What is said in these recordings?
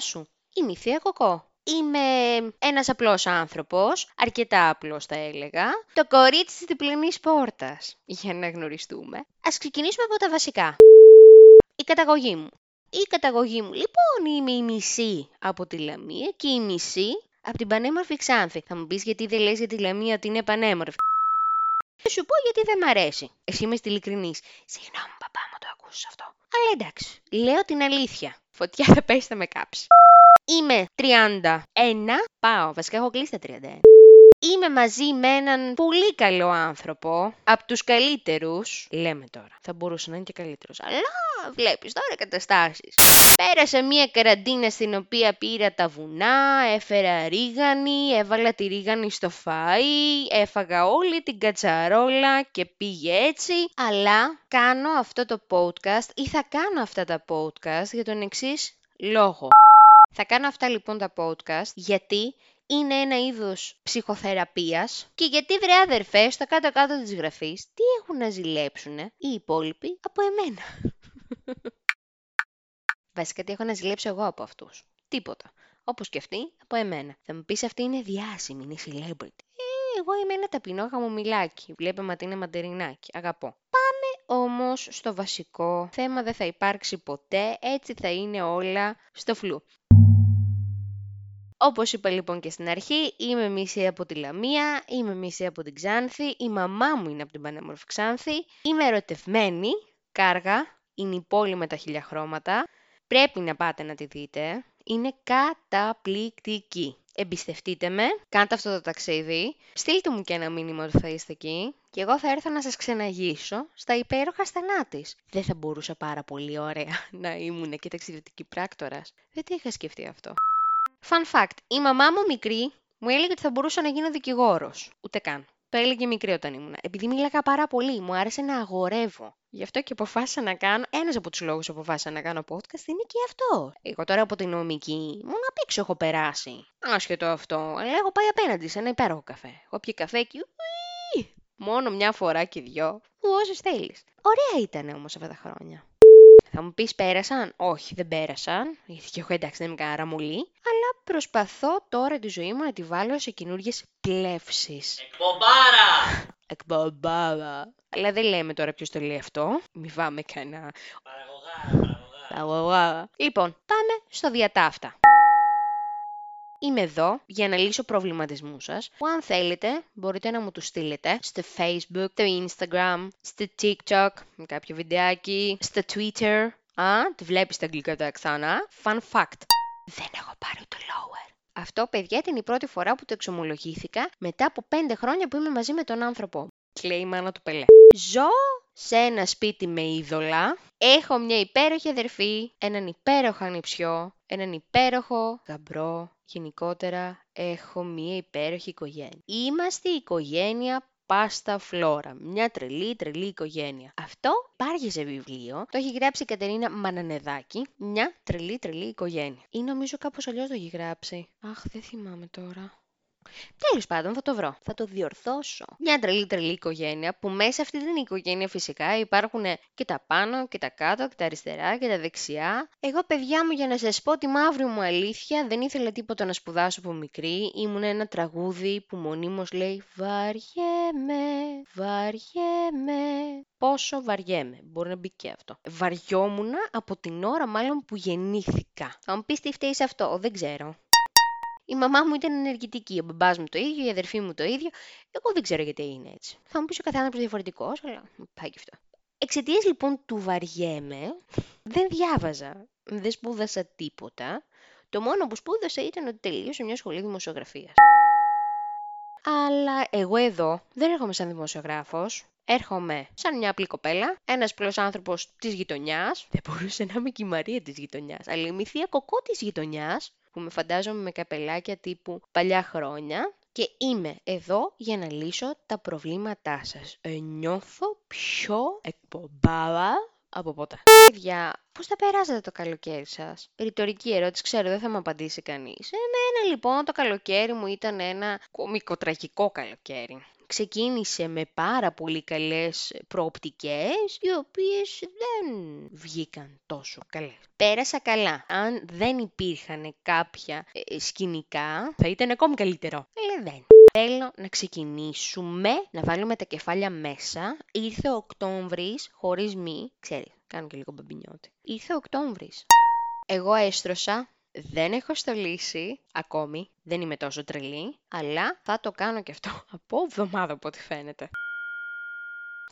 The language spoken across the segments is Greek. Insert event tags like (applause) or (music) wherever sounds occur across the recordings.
Γεια σου, είμαι η Θεία Κοκό. Είμαι ένας απλός άνθρωπος, αρκετά απλός θα έλεγα, το κορίτσι της διπλανής πόρτας, για να γνωριστούμε. Ας ξεκινήσουμε από τα βασικά. Η καταγωγή μου. Η καταγωγή μου, λοιπόν, είμαι η μισή από τη Λαμία και η μισή από την πανέμορφη Ξάνθη. Θα μου πεις γιατί δεν λες για τη Λαμία ότι είναι πανέμορφη. Θα σου πω γιατί δεν μ' αρέσει. Εσύ είμαι ειλικρινής. Συγγνώμη, παπά μου το ακούσεις αυτό. Αλλά εντάξει, λέω την αλήθεια. Φωτιά θα πέσει, θα με κάψει. Είμαι 31. Πάω, βασικά έχω κλείσει τα 31. Είμαι μαζί με έναν πολύ καλό άνθρωπο, από τους καλύτερους, λέμε τώρα, θα μπορούσε να είναι και καλύτερος, αλλά βλέπεις τώρα καταστάσεις. Πέρασα μια καραντίνα στην οποία πήρα τα βουνά, έφερα ρίγανη, έβαλα τη ρίγανη στο φαΐ, έφαγα όλη την κατσαρόλα και πήγε έτσι, αλλά κάνω αυτό το podcast ή θα κάνω αυτά τα podcast για τον εξής λόγο. Θα κάνω αυτά λοιπόν τα podcast γιατί είναι ένα είδος ψυχοθεραπείας και γιατί βρε αδερφέ στο κάτω-κάτω της γραφής τι έχουν να ζηλέψουν οι υπόλοιποι από εμένα; (laughs) Βασικά τι έχω να ζηλέψω εγώ από αυτούς; Τίποτα. Όπως και αυτοί από εμένα. Θα μου πεις αυτή είναι διάσημη, είναι celebrity. Ε, εγώ είμαι ένα ταπεινό χαμομηλάκι. Βλέπε μα είναι μαντερινάκι. Αγαπώ. Πάμε όμως στο βασικό. Θέμα δεν θα υπάρξει ποτέ. Έτσι θα είναι όλα στο φλου. Όπως είπα λοιπόν και στην αρχή, είμαι μισή από τη Λαμία, είμαι μισή από την Ξάνθη, η μαμά μου είναι από την πανέμορφη Ξάνθη, είμαι ερωτευμένη, κάργα, είναι η πόλη με τα χίλια χρώματα, πρέπει να πάτε να τη δείτε, είναι καταπληκτική. Εμπιστευτείτε με, κάντε αυτό το ταξίδι, στείλτε μου και ένα μήνυμα ότι θα είστε εκεί και εγώ θα έρθω να σας ξεναγήσω στα υπέροχα στενά της. Δεν θα μπορούσα πάρα πολύ ωραία (laughs) να ήμουν και ταξιδιωτική πράκτορας. Δεν τι είχα σκεφτεί αυτό. Fun fact, η μαμά μου μικρή μου έλεγε ότι θα μπορούσα να γίνω δικηγόρος. Ούτε καν. Το έλεγε μικρή όταν ήμουν. Επειδή μίλαγα πάρα πολύ, μου άρεσε να αγορεύω. Γι' αυτό και αποφάσισα να κάνω. Ένας από τους λόγους που αποφάσισα να κάνω podcast είναι και αυτό. Εγώ τώρα από την νομική, μόνο απ' έξω έχω περάσει. Άσχετο αυτό. Αλλά έχω πάει απέναντι σε ένα υπέροχο καφέ. Έχω πιει καφέ και. Μόνο μια φορά και δυο. Όσες θέλεις. Ωραία ήταν όμως αυτά τα χρόνια. Θα μου πεις πέρασαν; Όχι, δεν πέρασαν. Γιατί και εγώ εντάξει δεν είμαι κανένα ραμουλή. Αλλά προσπαθώ τώρα τη ζωή μου να τη βάλω σε καινούργιες πλεύσεις. Εκπομπάρα! Εκπομπάρα. Αλλά δεν λέμε τώρα ποιος το λέει αυτό. Μη βάμε κανένα. Παραγωγάρα, παραγωγάρα. Λοιπόν, πάμε στο διατάφτα. Είμαι εδώ για να λύσω προβληματισμούς σας, που αν θέλετε μπορείτε να μου τους στείλετε στο Facebook, στο Instagram, στο TikTok, με κάποιο βιντεάκι, στο Twitter. Α, τη βλέπεις τα αγγλικά τα ξανά. Fun fact. Δεν έχω πάρει το lower. Αυτό, παιδιά, ήταν η πρώτη φορά που το εξομολογήθηκα μετά από πέντε χρόνια που είμαι μαζί με τον άνθρωπό μου. Κλαίει η μάνα του Πελέ. Ζω σε ένα σπίτι με είδωλα. Έχω μια υπέροχη αδερφή, έναν υπέροχο ανιψιό, έναν υπέροχο γαμπρό. Γενικότερα έχω μια υπέροχη οικογένεια. Είμαστε η οικογένεια Πάστα Φλόρα. Μια τρελή, τρελή οικογένεια. Αυτό υπάρχει σε βιβλίο. Το έχει γράψει η Κατερίνα Μανανεδάκη. Μια τρελή, τρελή οικογένεια. Ή νομίζω κάπως αλλιώς το έχει γράψει. Αχ, δεν θυμάμαι τώρα. Τέλος πάντων, θα το βρω. Θα το διορθώσω. Μια τρελή τρελή οικογένεια που μέσα αυτή την οικογένεια φυσικά υπάρχουν και τα πάνω και τα κάτω και τα αριστερά και τα δεξιά. Εγώ, παιδιά μου, για να σας πω τη μαύρη μου αλήθεια, δεν ήθελα τίποτα να σπουδάσω από μικρή. Ήμουν ένα τραγούδι που μονίμως λέει Βαριέμαι, βαριέμαι. Πόσο βαριέμαι. Μπορεί να μπει και αυτό. Βαριόμουν από την ώρα μάλλον που γεννήθηκα. Θα μου πεις τι φταίει σε αυτό. Δεν ξέρω. Η μαμά μου ήταν ενεργητική, ο μπαμπάς μου το ίδιο, η αδερφή μου το ίδιο. Εγώ δεν ξέρω γιατί είναι έτσι. Θα μου πεις ο καθένας διαφορετικός, αλλά πάει και αυτό. Εξαιτίας λοιπόν του βαριέμαι, δεν διάβαζα, δεν σπούδασα τίποτα. Το μόνο που σπούδασα ήταν ότι τελείωσα μια σχολή δημοσιογραφίας. Αλλά εγώ εδώ δεν έρχομαι σαν δημοσιογράφος. Έρχομαι σαν μια απλή κοπέλα, ένας απλός άνθρωπος της γειτονιάς. Δεν μπορούσε να είμαι και η Μαρία της γειτονιάς, αλλά η μυθία κοκό της γειτονιάς, που με φαντάζομαι με καπελάκια τύπου παλιά χρόνια και είμαι εδώ για να λύσω τα προβλήματά σας. Ε, νιώθω πιο εκπομπάδα από ποτέ. Παιδιά, πώς θα περάσατε το καλοκαίρι σας; Ρητορική ερώτηση, ξέρω, δεν θα μου απαντήσει κανείς. Εμένα λοιπόν το καλοκαίρι μου ήταν ένα κομικοτραγικό καλοκαίρι. Ξεκίνησε με πάρα πολύ καλές προοπτικές, οι οποίες δεν βγήκαν τόσο καλές. Πέρασα καλά. Αν δεν υπήρχαν κάποια ε, σκηνικά, θα ήταν ακόμη καλύτερο. Αλλά δεν. Θέλω να ξεκινήσουμε, να βάλουμε τα κεφάλια μέσα. Ήρθε ο Οκτώβρης, χωρίς μη, ξέρεις, κάνω και λίγο μπαμπινιώτη. Ήρθε ο Οκτώβρης. Εγώ έστρωσα, δεν έχω στολίσει ακόμη, δεν είμαι τόσο τρελή, αλλά θα το κάνω και αυτό (laughs) από εβδομάδα από ό,τι φαίνεται.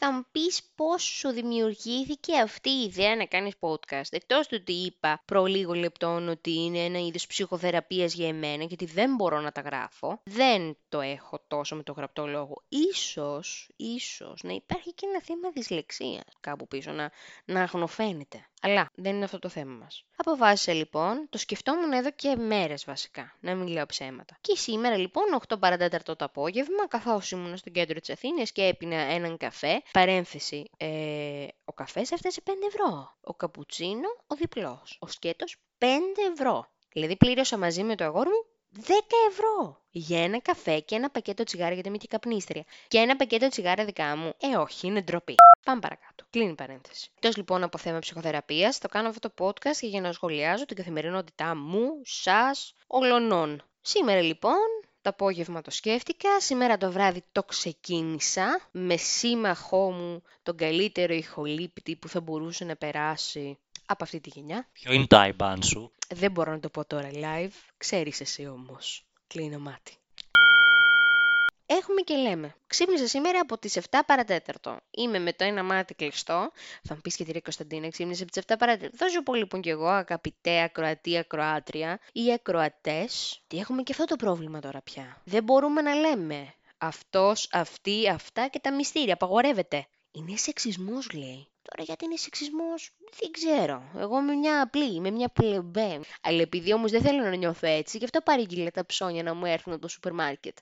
Θα μου πεις πώς σου δημιουργήθηκε αυτή η ιδέα να κάνεις podcast. Εκτός του ότι είπα προ λίγο λεπτών ότι είναι ένα είδος ψυχοθεραπείας για εμένα, γιατί δεν μπορώ να τα γράφω. Δεν το έχω τόσο με το γραπτό λόγο. Ίσως, ίσως να υπάρχει και ένα θέμα δυσλεξίας κάπου πίσω, να, να αγνοφαίνεται. Αλλά δεν είναι αυτό το θέμα μας. Αποφάσισα λοιπόν, το σκεφτόμουν εδώ και μέρες βασικά, να μην λέω ψέματα. Και σήμερα λοιπόν, 8 παρατέταρτο το απόγευμα, καθώς ήμουν στο κέντρο της Αθήνας και έπινα έναν καφέ, παρένθεση, ε, ο καφές έφτασε 5 ευρώ. Ο καπουτσίνο, ο διπλός. Ο σκέτος 5 ευρώ. Δηλαδή πλήρωσα μαζί με το αγόρι μου 10 ευρώ για ένα καφέ και ένα πακέτο τσιγάρα γιατί είμαι και καπνίστρια. Και ένα πακέτο τσιγάρα δικά μου. Ε, όχι, είναι ντροπή. Πάμε παρακάτω. Κλείνει η παρένθεση. Εκτός λοιπόν από θέμα ψυχοθεραπείας, το κάνω αυτό το podcast για να σχολιάζω την καθημερινότητά μου, σας, ολονών. Σήμερα λοιπόν το απόγευμα το σκέφτηκα, σήμερα το βράδυ το ξεκίνησα με σύμμαχό μου τον καλύτερο ηχολήπτη που θα μπορούσε να περάσει από αυτή τη γενιά. Ποιο είναι το IBAN σου; Δεν μπορώ να το πω τώρα live, ξέρεις εσύ όμως. Κλείνω μάτι. Έχουμε και λέμε. Ξύπνησα σήμερα από τις 7 παρατέταρτο. Είμαι με το ένα μάτι κλειστό. Θα μου πεις και τη ρε Κωνσταντίνα, ξύπνησε από τις 7 παρατέταρτο. Δώσω πολύ λοιπόν κι εγώ, αγαπητέ ακροατή, ακροάτρια ή ακροατές. Τι έχουμε και αυτό το πρόβλημα τώρα πια. Δεν μπορούμε να λέμε αυτός, αυτή, αυτά και τα μυστήρια. Απαγορεύεται. Είναι σεξισμός λέει. Τώρα γιατί είναι σεξισμός, δεν ξέρω. Εγώ είμαι μια απλή, είμαι μια πλεμπέ. Αλλά επειδή όμως δεν θέλω να νιώθω έτσι, γι' αυτό παρήγγειλα τα ψώνια να μου έρθουν από το σούπερ μάρκετ.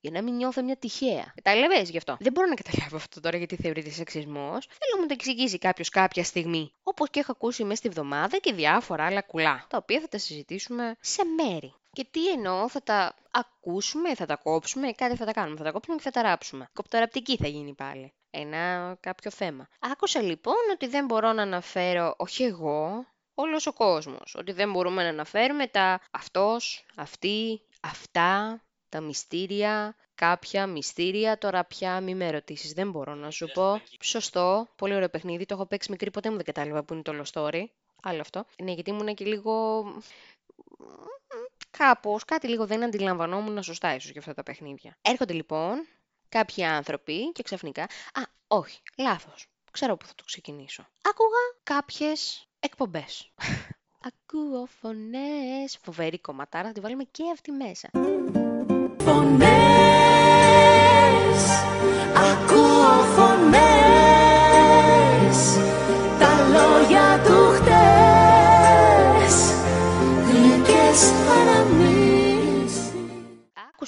Για να μην νιώθω μια τυχαία. Κατάλαβε γι' αυτό. Δεν μπορώ να καταλάβω αυτό τώρα γιατί θεωρείται σεξισμός. Θέλω να μου το εξηγήσει κάποιος κάποια στιγμή. Όπως και έχω ακούσει μέσα στη βδομάδα και διάφορα άλλα κουλά. Τα οποία θα τα συζητήσουμε σε μέρη. Και τι εννοώ, θα τα ακούσουμε, θα τα κόψουμε, κάτι θα τα κάνουμε. Θα τα κόψουμε και θα τα ράψουμε. Κοπτοραπτική θα γίνει πάλι. Ένα κάποιο θέμα. Άκουσα λοιπόν ότι δεν μπορώ να αναφέρω, όχι εγώ, όλος ο κόσμος. Ότι δεν μπορούμε να αναφέρουμε τα αυτός, αυτή, αυτά, τα μυστήρια, κάποια μυστήρια. Τώρα πια μη με ρωτήσεις, δεν μπορώ να σου πω. Σωστό, πολύ ωραίο παιχνίδι, το έχω παίξει μικρή, ποτέ μου δεν κατάλαβα που είναι το lost story. Άλλο αυτό. Ναι, γιατί ήμουν και λίγο κάπως, κάτι λίγο δεν αντιλαμβανόμουν σωστά ίσως για αυτά τα παιχνίδια. Έρχονται λοιπόν κάποιοι άνθρωποι και ξαφνικά... Α, όχι, λάθος. Ξέρω που θα το ξεκινήσω. Άκουγα κάποιες εκπομπές. (laughs) Ακούω φωνές. Φοβερή κομματάρα, θα τη βάλουμε και αυτή μέσα.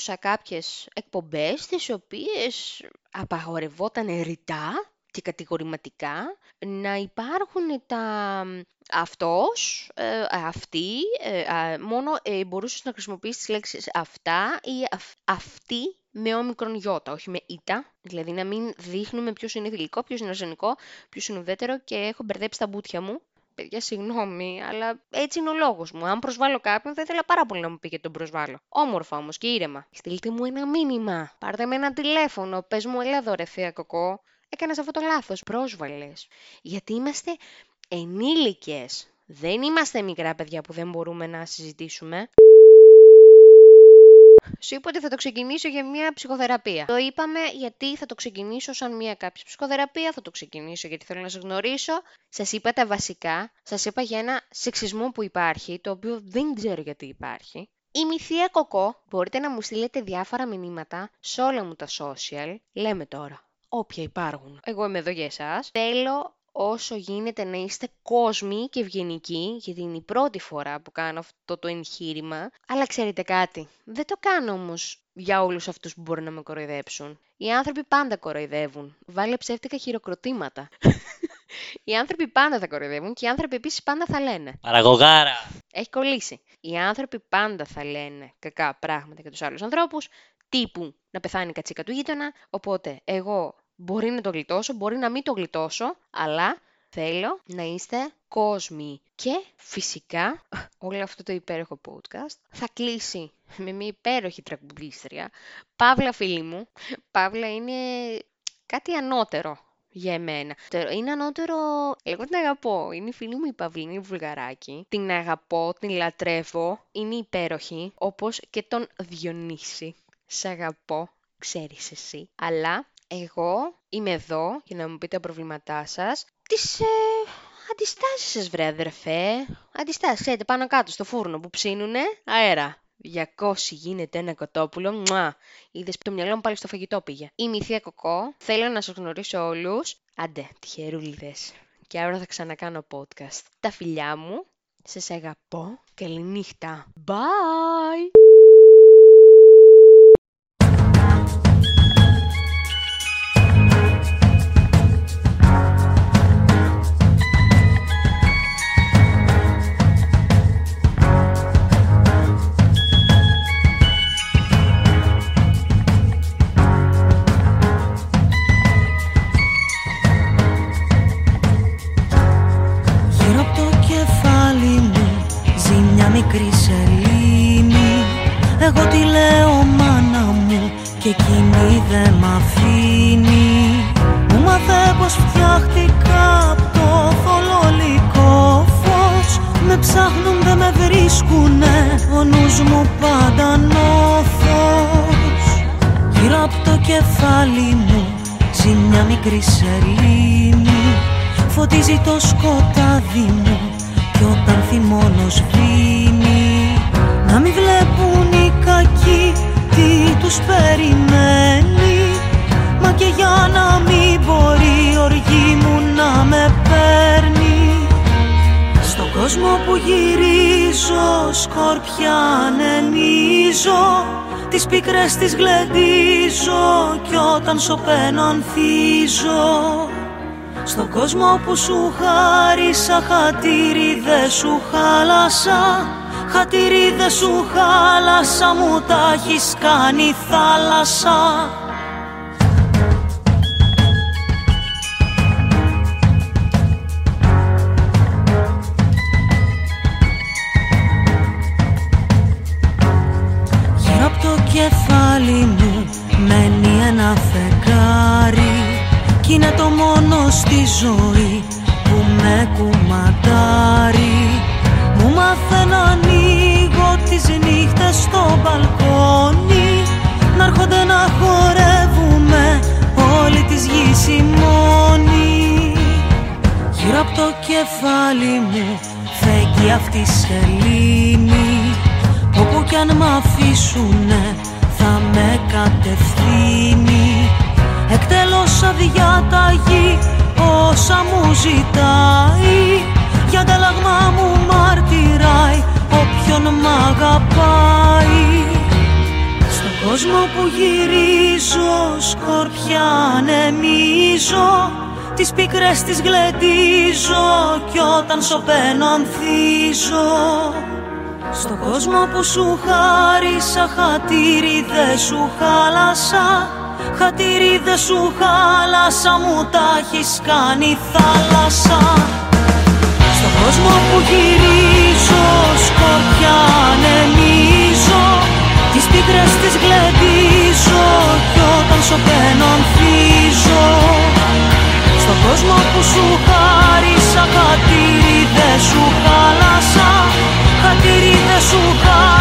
Άκουσα κάποιες εκπομπές τις οποίες απαγορευόταν ρητά και κατηγορηματικά να υπάρχουν τα αυτός, ε, αυτή, ε, α, μόνο ε, μπορούσες να χρησιμοποιήσεις τις λέξεις αυτά ή αυ- αυτή με όμικρον γιώτα, όχι με ήτα. Δηλαδή να μην δείχνουμε ποιος είναι θηλυκό, ποιος είναι αρσενικό, ποιος είναι ουδέτερο και έχω μπερδέψει τα μπούτια μου. Παιδιά, συγγνώμη, αλλά έτσι είναι ο λόγος μου. Αν προσβάλλω κάποιον, θα ήθελα πάρα πολύ να μου πει γιατί τον προσβάλλω. Όμορφα όμως και ήρεμα. Στείλτε μου ένα μήνυμα. Πάρτε με ένα τηλέφωνο. Πες μου, έλα εδώ ρε θεία κοκό. Έκανες αυτό το λάθος. Πρόσβαλες. Γιατί είμαστε ενήλικες. Δεν είμαστε μικρά παιδιά που δεν μπορούμε να συζητήσουμε. Σου είπα ότι θα το ξεκινήσω για μια ψυχοθεραπεία. Το είπαμε γιατί θα το ξεκινήσω σαν μια κάποια ψυχοθεραπεία, θα το ξεκινήσω γιατί θέλω να σας γνωρίσω. Σας είπα τα βασικά, σας είπα για ένα σεξισμό που υπάρχει, το οποίο δεν ξέρω γιατί υπάρχει. Η Μυθία Κοκό, μπορείτε να μου στείλετε διάφορα μηνύματα σε όλα μου τα social. Λέμε τώρα, όποια υπάρχουν. Εγώ είμαι εδώ για εσάς. Θέλω όσο γίνεται να είστε κόσμοι και ευγενικοί, γιατί είναι η πρώτη φορά που κάνω αυτό το εγχείρημα. Αλλά ξέρετε κάτι, δεν το κάνω όμως για όλους αυτούς που μπορούν να με κοροϊδέψουν. Οι άνθρωποι πάντα κοροϊδεύουν. Βάλε ψεύτικα χειροκροτήματα. (laughs) Οι άνθρωποι πάντα θα κοροϊδεύουν και οι άνθρωποι επίσης πάντα θα λένε. Παραγωγάρα. Έχει κολλήσει. Οι άνθρωποι πάντα θα λένε κακά πράγματα για τους άλλους ανθρώπους, τύπου να πεθάνει η κατσίκα του γείτονα, οπότε εγώ μπορεί να το γλιτώσω, μπορεί να μην το γλιτώσω, αλλά θέλω να είστε κόσμοι. Και φυσικά όλο αυτό το υπέροχο podcast θα κλείσει με μια υπέροχη τραγουδίστρια. Παύλα φίλη μου, Παύλα είναι κάτι ανώτερο για εμένα. Τερο- Είναι ανώτερο, εγώ την αγαπώ. Είναι η φίλη μου η Παυλίνη Βουλγαράκη. Την αγαπώ, την λατρεύω. Είναι υπέροχη, όπως και τον Διονύση. Σ' αγαπώ, ξέρεις εσύ. Αλλά εγώ είμαι εδώ για να μου πείτε τα προβλήματά σας. Τις ε, αντιστάσεις σας βρε αδερφέ. Αντιστάσεις, ξέρετε, πάνω κάτω στο φούρνο που ψήνουνε αέρα. 200 γίνεται ένα κοτόπουλο. Μουά. Είδες που το μυαλό μου πάλι στο φαγητό πήγε. Είμαι η Θεία Κοκό. Θέλω να σας γνωρίσω όλους. Άντε, τυχερούλιδες. Και αύριο θα ξανακάνω podcast. Τα φιλιά μου. Σας αγαπώ. Καληνύχτα. Bye! Μια μικρή σελήνη Εγώ τη λέω μάνα μου και εκείνη δεν μ' αφήνει Μου μάθε πως φτιάχτηκα απ' το θολολικό φως. Με ψάχνουν δεν με βρίσκουνε ο νους μου πάντα νόθος. Γύρω από το κεφάλι μου ζει μια μικρή σελήνη. Φωτίζει το σκοτάδι μου κι όταν θυμώνω σβήνει Να μην βλέπουν οι κακοί τι τους περιμένει. Μα και για να μην μπορεί η οργή μου να με παίρνει. Στον κόσμο που γυρίζω σκόρπια ανενίζω Τις πίκρες τις γλεντίζω κι όταν σωπαίνω ανθίζω. Στον κόσμο που σου χάρισα χατήρι δε σου χάλασα Χατήρι δε σου χάλασα μου τα έχεις κάνει θάλασσα. Γύρω από το κεφάλι μου μένει ένα φεγγάρι Κι είναι το μόνο στη ζωή που με κουματάρει Μου μάθε να ανοίγω τις νύχτες στο μπαλκόνι. Να έρχονται να χορεύουμε όλη της γης οι μόνοι Γύρω από το κεφάλι μου φέγγει αυτή η σελήνη. Όπου κι αν μ' αφήσουνε θα με κατευθύνει. Εκτελώς αδιάταγη όσα μου ζητάει Για ανταλλαγμά μου μαρτυράει όποιον μ' αγαπάει. Στον κόσμο που γυρίζω σκόρπια ανεμίζω Τις πίκρες τις γλεντίζω κι όταν σωπαίνω ανθίζω. Στον κόσμο που σου χάρισα χατήρι δε σου χάλασα Χατήρι δε σου χάλασα μου τα έχεις κάνει θάλασσα. στον κόσμο που γυρίζω σκόρπια ανεμίζω. Τις πίκρες τις γλεντίζω κι όταν σωπαίνω ανθίζω. Στον κόσμο που σου χάρισα χατήρι δε σου χάλασα. Χατήρι δε σου χάλασα